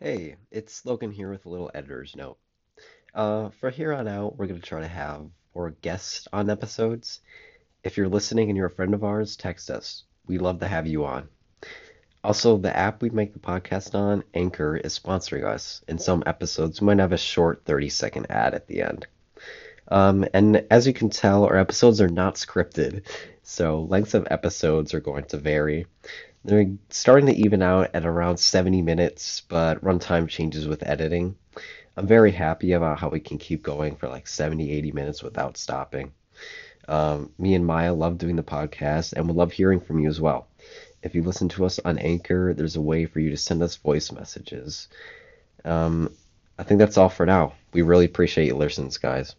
Hey, it's Logan here with a little editor's note. Uh, for here on out, we're going to try to have more guests on episodes. If you're listening and you're a friend of ours, text us. We'd love to have you on. Also, the app we make the podcast on, Anchor, is sponsoring us. In some episodes, we might have a short 30 second ad at the end. Um, and as you can tell, our episodes are not scripted, so lengths of episodes are going to vary. They're starting to even out at around 70 minutes, but runtime changes with editing. I'm very happy about how we can keep going for like 70, 80 minutes without stopping. Um, me and Maya love doing the podcast and we love hearing from you as well. If you listen to us on Anchor, there's a way for you to send us voice messages. Um, I think that's all for now. We really appreciate your listens, guys.